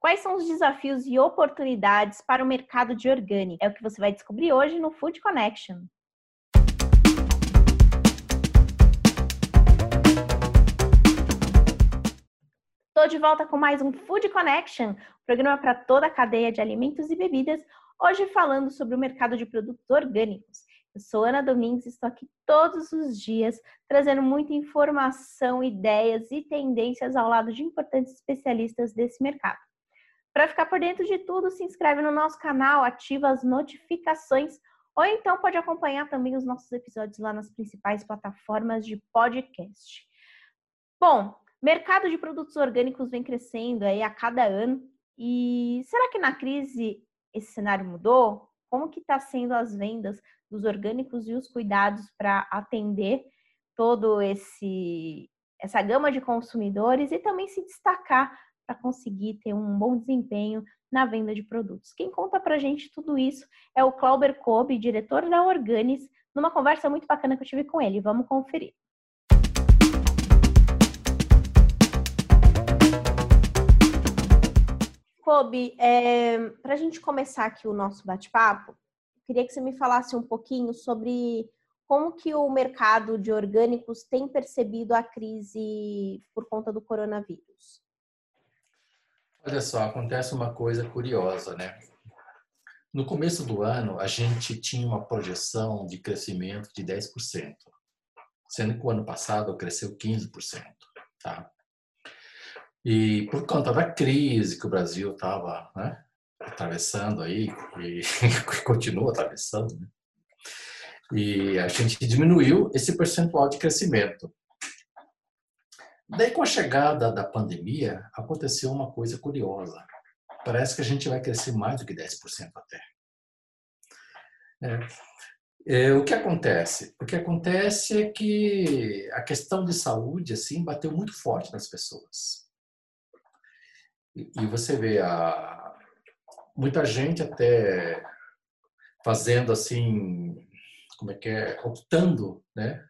Quais são os desafios e oportunidades para o mercado de orgânico? É o que você vai descobrir hoje no Food Connection. Estou de volta com mais um Food Connection, programa para toda a cadeia de alimentos e bebidas, hoje falando sobre o mercado de produtos orgânicos. Eu sou Ana Domingues e estou aqui todos os dias trazendo muita informação, ideias e tendências ao lado de importantes especialistas desse mercado. Para ficar por dentro de tudo, se inscreve no nosso canal, ativa as notificações ou então pode acompanhar também os nossos episódios lá nas principais plataformas de podcast. Bom, mercado de produtos orgânicos vem crescendo aí a cada ano e será que na crise esse cenário mudou? Como que está sendo as vendas dos orgânicos e os cuidados para atender todo esse essa gama de consumidores e também se destacar para conseguir ter um bom desempenho na venda de produtos. Quem conta para gente tudo isso é o Clauber Kobe, diretor da Organis, numa conversa muito bacana que eu tive com ele. Vamos conferir. Kobe, é, para a gente começar aqui o nosso bate-papo, queria que você me falasse um pouquinho sobre como que o mercado de orgânicos tem percebido a crise por conta do coronavírus. Olha só, acontece uma coisa curiosa, né? No começo do ano, a gente tinha uma projeção de crescimento de 10%, sendo que o ano passado cresceu 15%, tá? E por conta da crise que o Brasil estava né, atravessando aí, e continua atravessando, né? e a gente diminuiu esse percentual de crescimento. Daí, com a chegada da pandemia, aconteceu uma coisa curiosa. Parece que a gente vai crescer mais do que 10% até. É. É, o que acontece? O que acontece é que a questão de saúde assim bateu muito forte nas pessoas. E, e você vê a, muita gente até fazendo assim, como é que é, optando, né?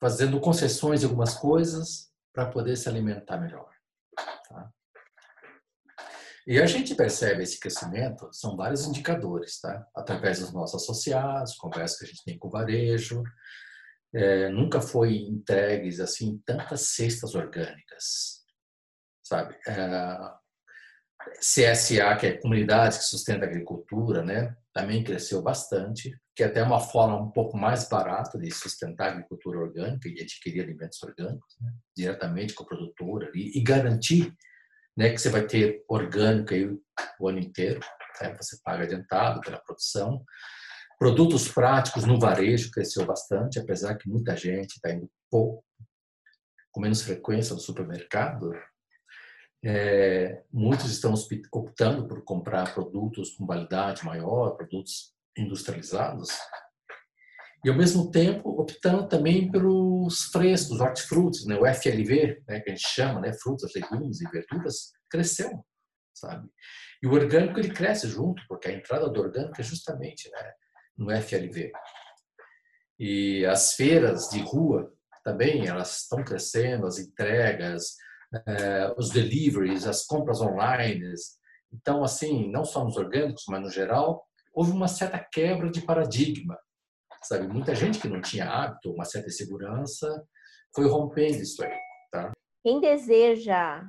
Fazendo concessões de algumas coisas para poder se alimentar melhor. Tá? E a gente percebe esse crescimento, são vários indicadores, tá? Através dos nossos associados, conversas que a gente tem com o varejo, é, nunca foi entregues assim tantas cestas orgânicas, sabe? É, CSA, que é Comunidades que Sustenta a Agricultura, né? Também cresceu bastante que é até uma forma um pouco mais barata de sustentar a agricultura orgânica e adquirir alimentos orgânicos né, diretamente com o produtor ali, e garantir né, que você vai ter orgânico aí o ano inteiro, né, você paga adiantado pela produção. Produtos práticos no varejo cresceu bastante, apesar que muita gente está indo pouco, com menos frequência no supermercado. É, muitos estão optando por comprar produtos com validade maior, produtos industrializados, e ao mesmo tempo optando também pelos frescos, hortifrutos, né? o FLV, né? que a gente chama, né? frutas, legumes e verduras, cresceu, sabe? E o orgânico ele cresce junto, porque a entrada do orgânico é justamente né? no FLV. E as feiras de rua também, elas estão crescendo, as entregas, eh, os deliveries, as compras online. Então, assim, não só nos orgânicos, mas no geral, houve uma certa quebra de paradigma, sabe? Muita gente que não tinha hábito, uma certa segurança, foi rompendo isso aí, tá? Quem deseja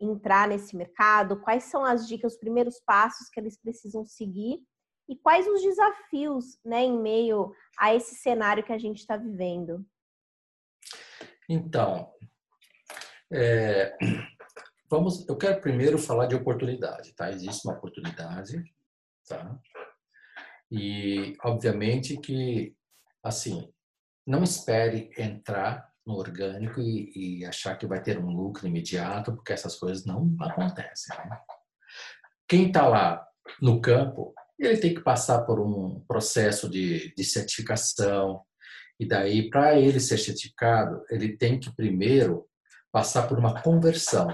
entrar nesse mercado, quais são as dicas, os primeiros passos que eles precisam seguir e quais os desafios, né, em meio a esse cenário que a gente está vivendo? Então, é, vamos, eu quero primeiro falar de oportunidade, tá? Existe uma oportunidade, tá? E, obviamente, que, assim, não espere entrar no orgânico e, e, achar que vai ter um lucro imediato, porque essas coisas não acontecem. Né? Quem está lá no campo, ele tem que passar por um processo de, de certificação, e daí, para ele ser certificado, ele tem que primeiro passar por uma conversão.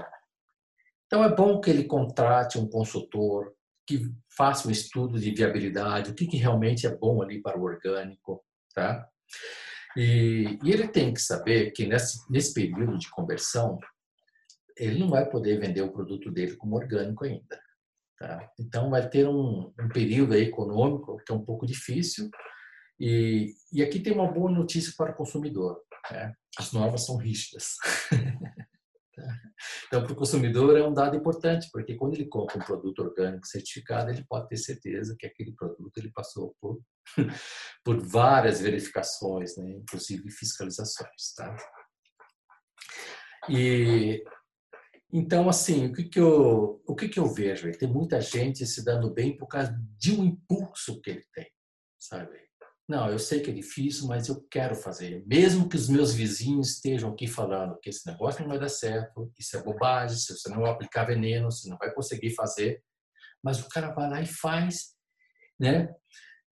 Então, é bom que ele contrate um consultor, que faça um estudo de viabilidade, o que, que realmente é bom ali para o orgânico, tá? E, e ele tem que saber que nesse, nesse período de conversão, ele não vai poder vender o produto dele como orgânico ainda. Tá? Então, vai ter um, um período econômico que é um pouco difícil. E, e aqui tem uma boa notícia para o consumidor. Né? As normas são rígidas. Então, para o consumidor é um dado importante, porque quando ele compra um produto orgânico certificado, ele pode ter certeza que aquele produto ele passou por, por várias verificações, né? inclusive fiscalizações. Tá? E então, assim, o que, que, eu, o que, que eu vejo? Tem muita gente se dando bem por causa de um impulso que ele tem, sabe? Não, eu sei que é difícil, mas eu quero fazer. Mesmo que os meus vizinhos estejam aqui falando que esse negócio não vai dar certo, isso é bobagem, se você não aplicar veneno, você não vai conseguir fazer. Mas o cara vai lá e faz, né?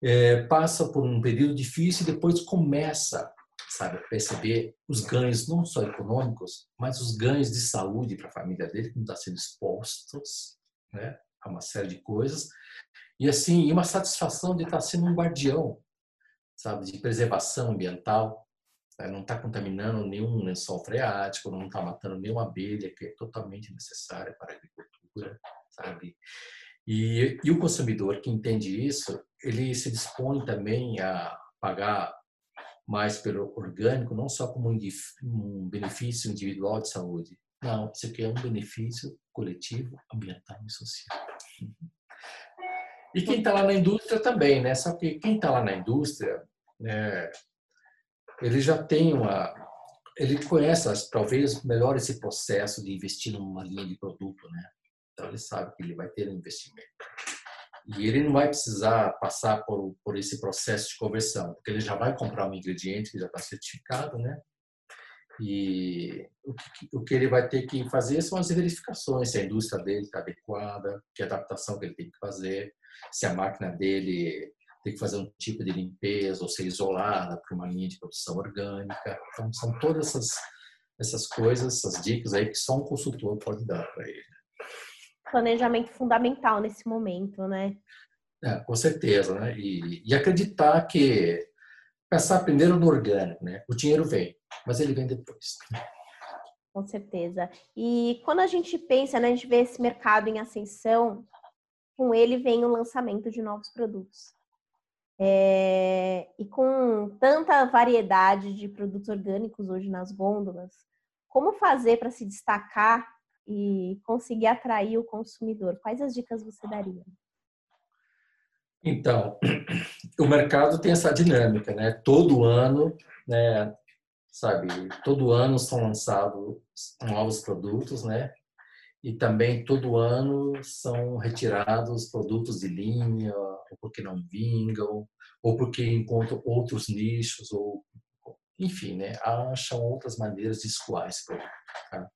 É, passa por um período difícil e depois começa sabe, perceber os ganhos não só econômicos, mas os ganhos de saúde para a família dele, que não está sendo expostos né, a uma série de coisas. E assim, uma satisfação de estar tá sendo um guardião, sabe, de preservação ambiental. Né, não está contaminando nenhum lençol freático, não está matando nenhuma abelha, que é totalmente necessária para a agricultura, sabe? E, e o consumidor que entende isso, ele se dispõe também a pagar mais pelo orgânico, não só como um benefício individual de saúde. Não, isso aqui é um benefício coletivo, ambiental e social. E quem está lá na indústria também, né? Só que quem está lá na indústria, né, ele já tem uma, ele conhece talvez melhor esse processo de investir numa linha de produto, né? Então ele sabe que ele vai ter um investimento. E ele não vai precisar passar por, por esse processo de conversão, porque ele já vai comprar um ingrediente que já está certificado, né? E o que, ele vai ter que fazer são as verificações, se a indústria dele está adequada, que adaptação que ele tem que fazer, se a máquina dele tem que fazer um tipo de limpeza ou ser isolada para uma linha de produção orgânica. Então, são todas essas, essas coisas, essas dicas aí que só um consultor pode dar para ele planejamento fundamental nesse momento, né? É, com certeza, né? E, e, acreditar que pensar primeiro no orgânico, né? O dinheiro vem, mas ele vem depois. Com certeza. E quando a gente pensa, né, a gente vê esse mercado em ascensão, com ele vem o lançamento de novos produtos. É, e com tanta variedade de produtos orgânicos hoje nas gôndolas, como fazer para se destacar e conseguir atrair o consumidor? Quais as dicas você daria? Então, o mercado tem essa dinâmica, né? Todo ano, né, sabe, todo ano são lançados novos produtos, né? E também todo ano são retirados produtos de linha, ou porque não vingam, ou porque encontram outros nichos, ou enfim, né? Acham outras maneiras de escoar esse produto. Tá?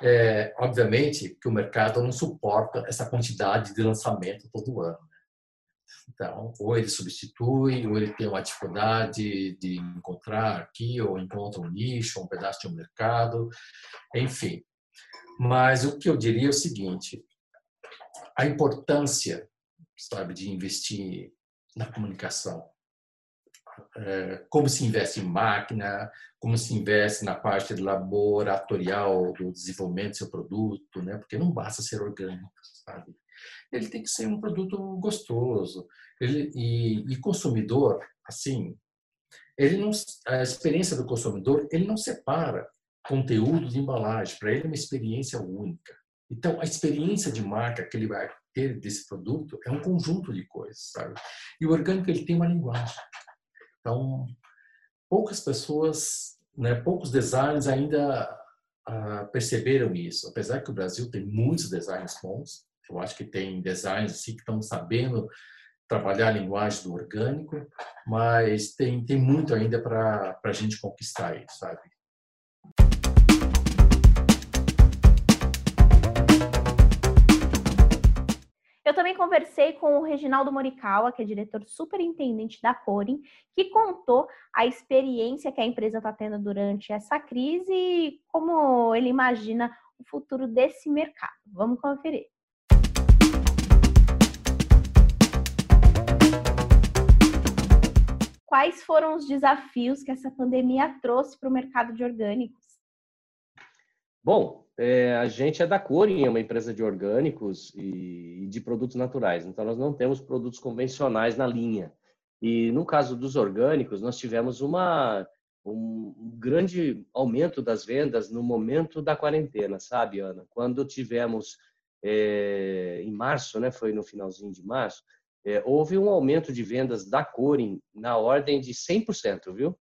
É, obviamente que o mercado não suporta essa quantidade de lançamento todo ano. Né? Então, ou ele substitui, ou ele tem uma dificuldade de encontrar aqui, ou encontra um nicho, um pedaço de um mercado, enfim. Mas o que eu diria é o seguinte: a importância, sabe, de investir na comunicação. É, como se investe em máquina, como se investe na parte laboratorial do desenvolvimento do seu produto, né? Porque não basta ser orgânico, sabe? Ele tem que ser um produto gostoso. Ele, e, e consumidor, assim, ele não, a experiência do consumidor, ele não separa conteúdo de embalagem. Para ele é uma experiência única. Então, a experiência de marca que ele vai ter desse produto é um conjunto de coisas, sabe? E o orgânico ele tem uma linguagem. Então, poucas pessoas, né, poucos designers ainda ah, perceberam isso. Apesar que o Brasil tem muitos designers bons, eu acho que tem designers assim, que estão sabendo trabalhar a linguagem do orgânico, mas tem, tem muito ainda para a gente conquistar isso, sabe? Também conversei com o Reginaldo Morikawa, que é diretor superintendente da Corin, que contou a experiência que a empresa está tendo durante essa crise e como ele imagina o futuro desse mercado. Vamos conferir. Quais foram os desafios que essa pandemia trouxe para o mercado de orgânicos? Bom, é, a gente é da Corin, é uma empresa de orgânicos e, e de produtos naturais. Então, nós não temos produtos convencionais na linha. E no caso dos orgânicos, nós tivemos uma, um, grande aumento das vendas no momento da quarentena, sabe, Ana? Quando tivemos é, em março, né, foi no finalzinho de março, é, houve um aumento de vendas da Corin na ordem de 100%, viu?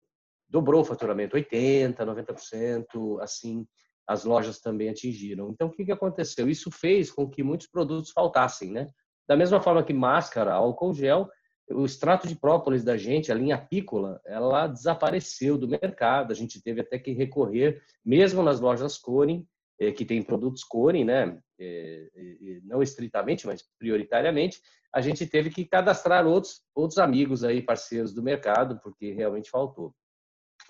Dobrou o faturamento, 80%, 90%, assim, as lojas também atingiram. Então, o que, que aconteceu? Isso fez com que muitos produtos faltassem, né? Da mesma forma que máscara, álcool gel, o extrato de própolis da gente, a linha apícola, ela desapareceu do mercado. A gente teve até que recorrer, mesmo nas lojas Corin, eh, que tem produtos Corin, né? Eh, não estritamente, mas prioritariamente, a gente teve que cadastrar outros outros amigos aí, parceiros do mercado, porque realmente faltou.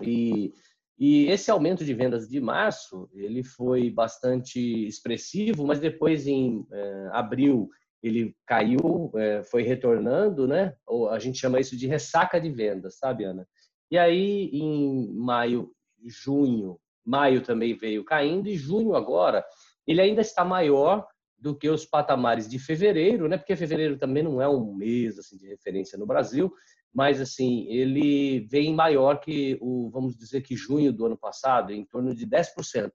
E, e esse aumento de vendas de março, ele foi bastante expressivo, mas depois em abril ele caiu, é, foi retornando, né? Ou a gente chama isso de ressaca de vendas, sabe, Ana? E aí, em maio, junho, maio também veio caindo, e junho agora, ele ainda está maior do que os patamares de fevereiro, né? Porque fevereiro também não é um mês assim de referência no Brasil, mas assim, ele vem maior que o, vamos dizer que junho do ano passado, em torno de 10%,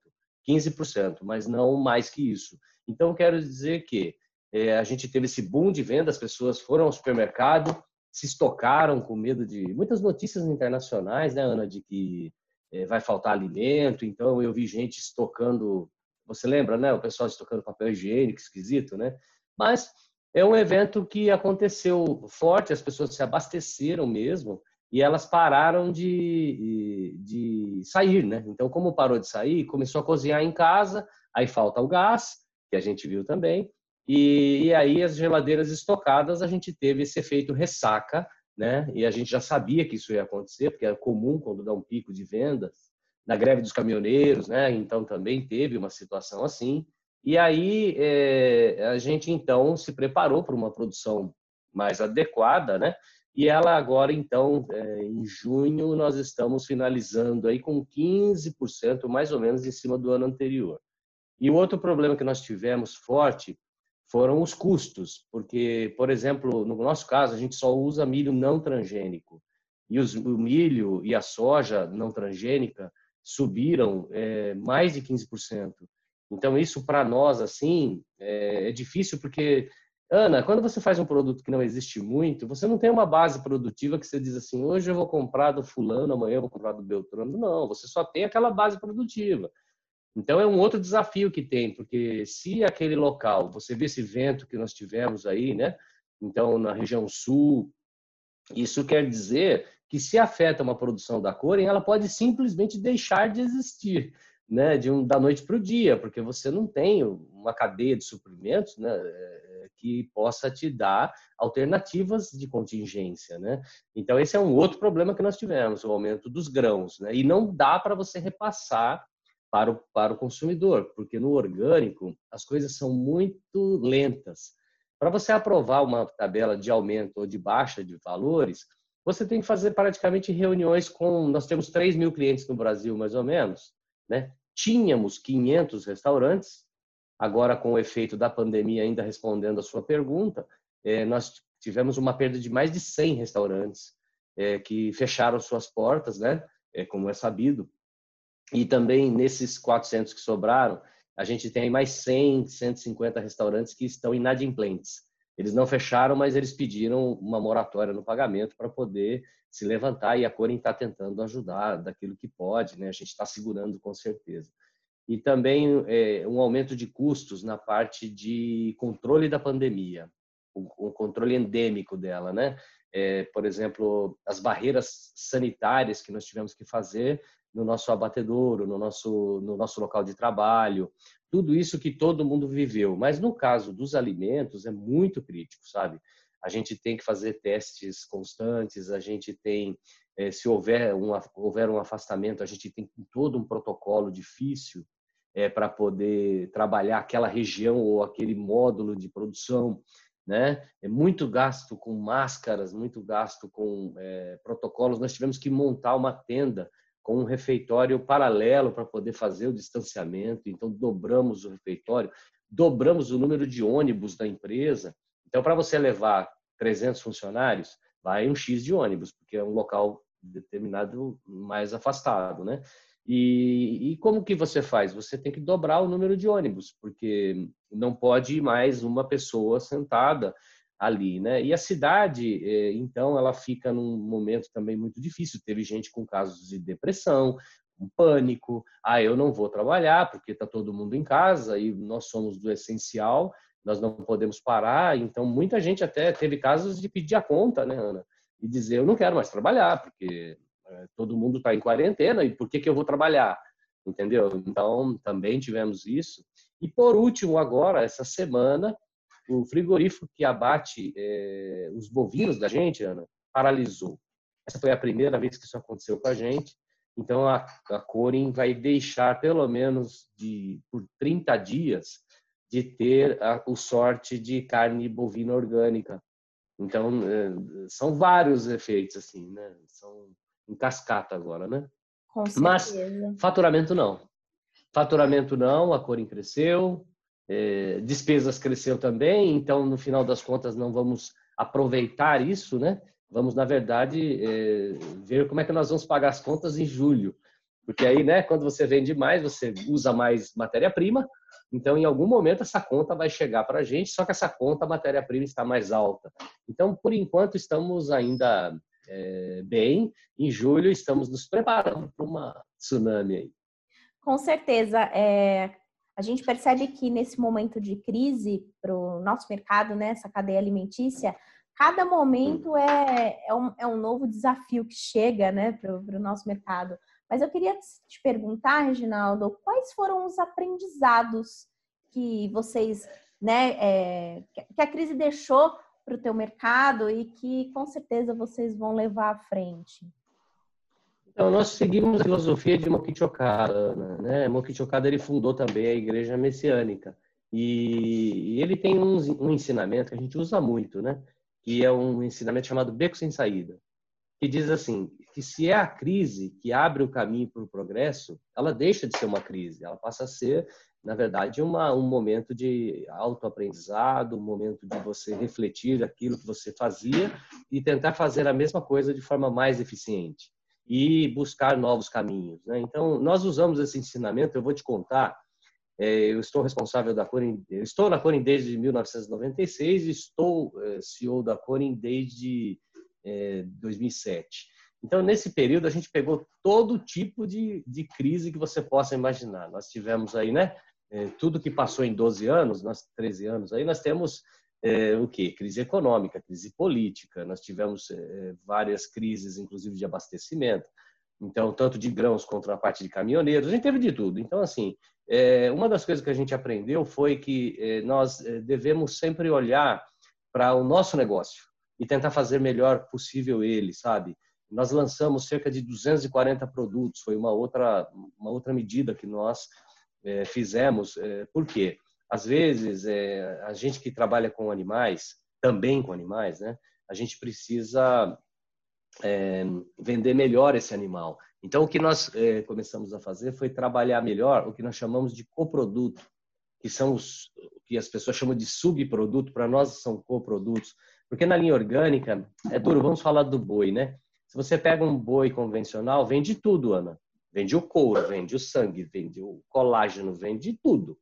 15%, mas não mais que isso. Então, quero dizer que é, a gente teve esse boom de venda, as pessoas foram ao supermercado, se estocaram com medo de muitas notícias internacionais, né, Ana, de que é, vai faltar alimento. Então eu vi gente estocando, você lembra, né, o pessoal estocando papel higiênico, esquisito, né? Mas é um evento que aconteceu forte, as pessoas se abasteceram mesmo e elas pararam de, de sair, né? Então, como parou de sair, começou a cozinhar em casa, aí falta o gás, que a gente viu também, e, e, aí as geladeiras estocadas a gente teve esse efeito ressaca, né? E a gente já sabia que isso ia acontecer, porque era comum quando dá um pico de vendas. Na greve dos caminhoneiros, né? Então também teve uma situação assim. E aí é, a gente então se preparou para uma produção mais adequada, né? E ela agora então é, em junho nós estamos finalizando aí com 15% mais ou menos em cima do ano anterior. E o outro problema que nós tivemos forte foram os custos, porque, por exemplo, no nosso caso, a gente só usa milho não transgênico. E os, o milho e a soja não transgênica subiram é, mais de 15%. Então, isso para nós, assim, é, é difícil porque, Ana, quando você faz um produto que não existe muito, você não tem uma base produtiva que você diz assim, hoje eu vou comprar do fulano, amanhã eu vou comprar do Beltrano. Não, você só tem aquela base produtiva. Então é um outro desafio que tem, porque se aquele local, você vê esse vento que nós tivemos aí, né? Então na região sul, isso quer dizer que se afeta uma produção da Corem, ela pode simplesmente deixar de existir, né? De um, da noite para o dia, porque você não tem uma cadeia de suprimentos, né? É, que possa te dar alternativas de contingência, né? Então esse é um outro problema que nós tivemos, o aumento dos grãos, né? E não dá para você repassar para o, para o consumidor, porque no orgânico as coisas são muito lentas. Para você aprovar uma tabela de aumento ou de baixa de valores, você tem que fazer praticamente reuniões com. Nós temos 3 mil clientes no Brasil, mais ou menos. Né? Tínhamos 500 restaurantes, agora com o efeito da pandemia, ainda respondendo a sua pergunta, é, nós tivemos uma perda de mais de 100 restaurantes é, que fecharam suas portas, né? É, como é sabido, e também nesses 400 que sobraram, a gente tem mais 100, 150 restaurantes que estão inadimplentes. Eles não fecharam, mas eles pediram uma moratória no pagamento para poder se levantar e a Corin está tentando ajudar daquilo que pode, né? A gente está segurando com certeza. E também é, um aumento de custos na parte de controle da pandemia, o, o controle endêmico dela, né? É, por exemplo, as barreiras sanitárias que nós tivemos que fazer no nosso abatedouro, no nosso, no nosso local de trabalho, tudo isso que todo mundo viveu. Mas no caso dos alimentos é muito crítico, sabe? A gente tem que fazer testes constantes, a gente tem, eh, se houver um, houver um afastamento, a gente tem todo um protocolo difícil é, para poder trabalhar aquela região ou aquele módulo de produção. Né? É muito gasto com máscaras, muito gasto com é, protocolos. Nós tivemos que montar uma tenda com um refeitório paralelo para poder fazer o distanciamento. Então, dobramos o refeitório, dobramos o número de ônibus da empresa. Então, para você levar 300 funcionários, vai um X de ônibus, porque é um local determinado mais afastado, né? E, e, como que você faz? Você tem que dobrar o número de ônibus, porque não pode mais uma pessoa sentada ali, né? E a cidade, eh, então, ela fica num momento também muito difícil. Teve gente com casos de depressão, um pânico. Ah, eu não vou trabalhar porque está todo mundo em casa e nós somos do essencial, nós não podemos parar. Então, muita gente até teve casos de pedir a conta, né, Ana? E dizer, eu não quero mais trabalhar porque é, todo mundo está em quarentena e por que, que eu vou trabalhar? Entendeu? Então, também tivemos isso. E por último, agora, essa semana, o frigorífico que abate é, os bovinos da gente, Ana, paralisou. Essa foi a primeira vez que isso aconteceu com a gente. Então, a, a Corin vai deixar, pelo menos de, por 30 dias, de ter a, o sorte de carne bovina orgânica. Então, é, são vários efeitos, assim, né? São em cascata agora, né? Com Mas faturamento não. Faturamento não, a Corin cresceu, é, despesas cresceu também, então no final das contas não vamos aproveitar isso, né? Vamos, na verdade, é, ver como é que nós vamos pagar as contas em julho. Porque aí, né, quando você vende mais, você usa mais matéria-prima, então em algum momento essa conta vai chegar para a gente, só que essa conta, a matéria-prima está mais alta. Então, por enquanto, estamos ainda é, bem. Em julho, estamos nos preparando para uma tsunami aí. Com certeza. É, a gente percebe que nesse momento de crise para o nosso mercado, nessa né, cadeia alimentícia, cada momento é, é, um, é um novo desafio que chega né, para o nosso mercado. Mas eu queria te perguntar, Reginaldo, quais foram os aprendizados que vocês, né, é, que a crise deixou para o teu mercado e que com certeza vocês vão levar à frente? Então, nós seguimos a filosofia de Mokichi Okada. Né? Mokichi Okada ele fundou também a Igreja Messiânica. E ele tem um, um ensinamento que a gente usa muito, né? que é um ensinamento chamado Beco Sem Saída, que diz assim, que se é a crise que abre o caminho para o progresso, ela deixa de ser uma crise, ela passa a ser na verdade, uma, um momento de autoaprendizado, um momento de você refletir aquilo que você fazia e tentar fazer a mesma coisa de forma mais eficiente e buscar novos caminhos. Né? Então, nós usamos esse ensinamento, eu vou te contar, é, eu estou responsável da Corin, estou na Corin desde 1996 e estou é, CEO da Corin desde é, 2007. Então, nesse período, a gente pegou todo tipo de, de crise que você possa imaginar. Nós tivemos aí, né, é, tudo que passou em 12 anos, nós 13 anos, aí nós temos é, o que? Crise econômica, crise política, nós tivemos é, várias crises, inclusive de abastecimento, então, tanto de grãos quanto a parte de caminhoneiros, a gente teve de tudo. Então, assim, é, uma das coisas que a gente aprendeu foi que é, nós é, devemos sempre olhar para o nosso negócio e tentar fazer melhor possível ele, sabe? Nós lançamos cerca de 240 produtos, foi uma outra, uma outra medida que nós é, fizemos. É, por quê? Às vezes, é, a gente que trabalha com animais, também com animais, né? A gente precisa é, vender melhor esse animal. Então, o que nós é, começamos a fazer foi trabalhar melhor o que nós chamamos de coproduto, que são os que as pessoas chamam de subproduto, para nós são coprodutos. Porque na linha orgânica, é duro, vamos falar do boi, né? Se você pega um boi convencional, vende tudo, Ana. Vende o couro, vende o sangue, vende o colágeno, vende tudo.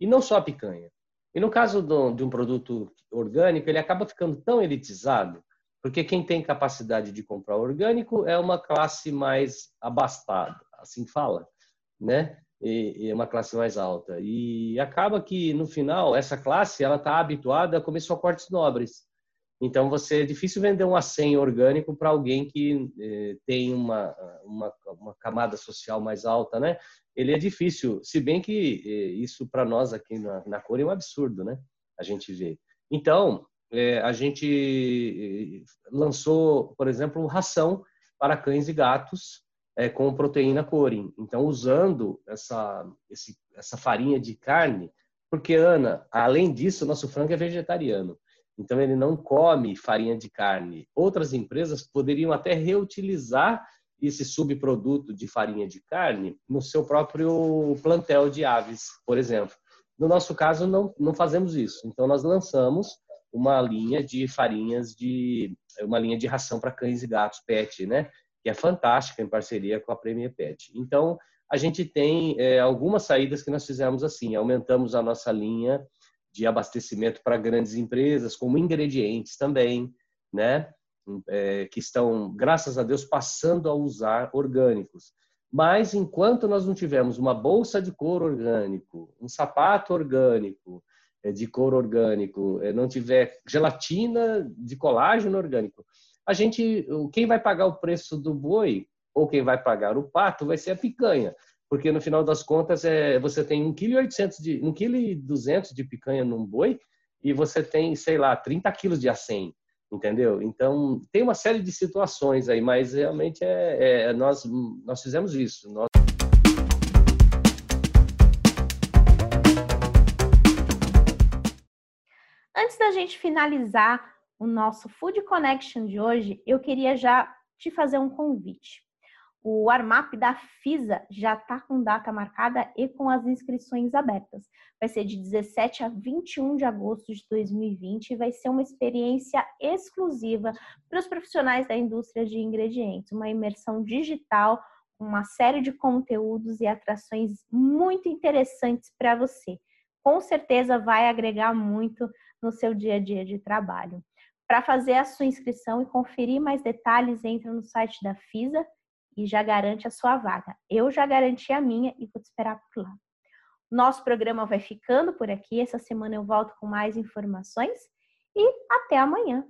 E não só a picanha. E no caso de um produto orgânico, ele acaba ficando tão elitizado, porque quem tem capacidade de comprar orgânico é uma classe mais abastada, assim fala, né? E é uma classe mais alta. E acaba que, no final, essa classe ela está habituada a comer só cortes nobres. Então, você é difícil vender um acém orgânico para alguém que eh, tem uma, uma, uma, camada social mais alta, né? Ele é difícil, se bem que eh, isso para nós aqui na, na cor é um absurdo, né? A gente vê. Então, eh, a gente lançou, por exemplo, ração para cães e gatos com proteína corin. Então, usando essa, esse, essa farinha de carne, porque, Ana, além disso, nosso frango é vegetariano. Então, ele não come farinha de carne. Outras empresas poderiam até reutilizar esse subproduto de farinha de carne no seu próprio plantel de aves, por exemplo. No nosso caso, não, não fazemos isso. Então, nós lançamos uma linha de farinhas de uma linha de ração para cães e gatos pet, né? Que é fantástica em parceria com a Premier Pet. Então, a gente tem é, algumas saídas que nós fizemos assim. Aumentamos a nossa linha de abastecimento para grandes empresas, como ingredientes também, né? É, que estão, graças a Deus, passando a usar orgânicos. Mas enquanto nós não tivermos uma bolsa de couro orgânico, um sapato orgânico, é, de couro orgânico, é, não tiver gelatina de colágeno orgânico, a gente, quem vai pagar o preço do boi ou quem vai pagar o pato vai ser a picanha, porque no final das contas é, você tem 1,8 kg de 1,2 kg de picanha num boi e você tem, sei lá, 30 quilos de acém, entendeu? Então, tem uma série de situações aí, mas realmente é, é nós, nós fizemos isso. Nós... Antes da gente finalizar o nosso Food Connection de hoje, eu queria já te fazer um convite. O Armap da FISA já está com data marcada e com as inscrições abertas. Vai ser de 17 a 21 de agosto de 2020 e vai ser uma experiência exclusiva para os profissionais da indústria de ingredientes, uma imersão digital, uma série de conteúdos e atrações muito interessantes para você. Com certeza vai agregar muito no seu dia a dia de trabalho. Para fazer a sua inscrição e conferir mais detalhes, entra no site da FISA e já garante a sua vaga. Eu já garanti a minha e vou te esperar por lá. Nosso programa vai ficando por aqui. Essa semana eu volto com mais informações e até amanhã.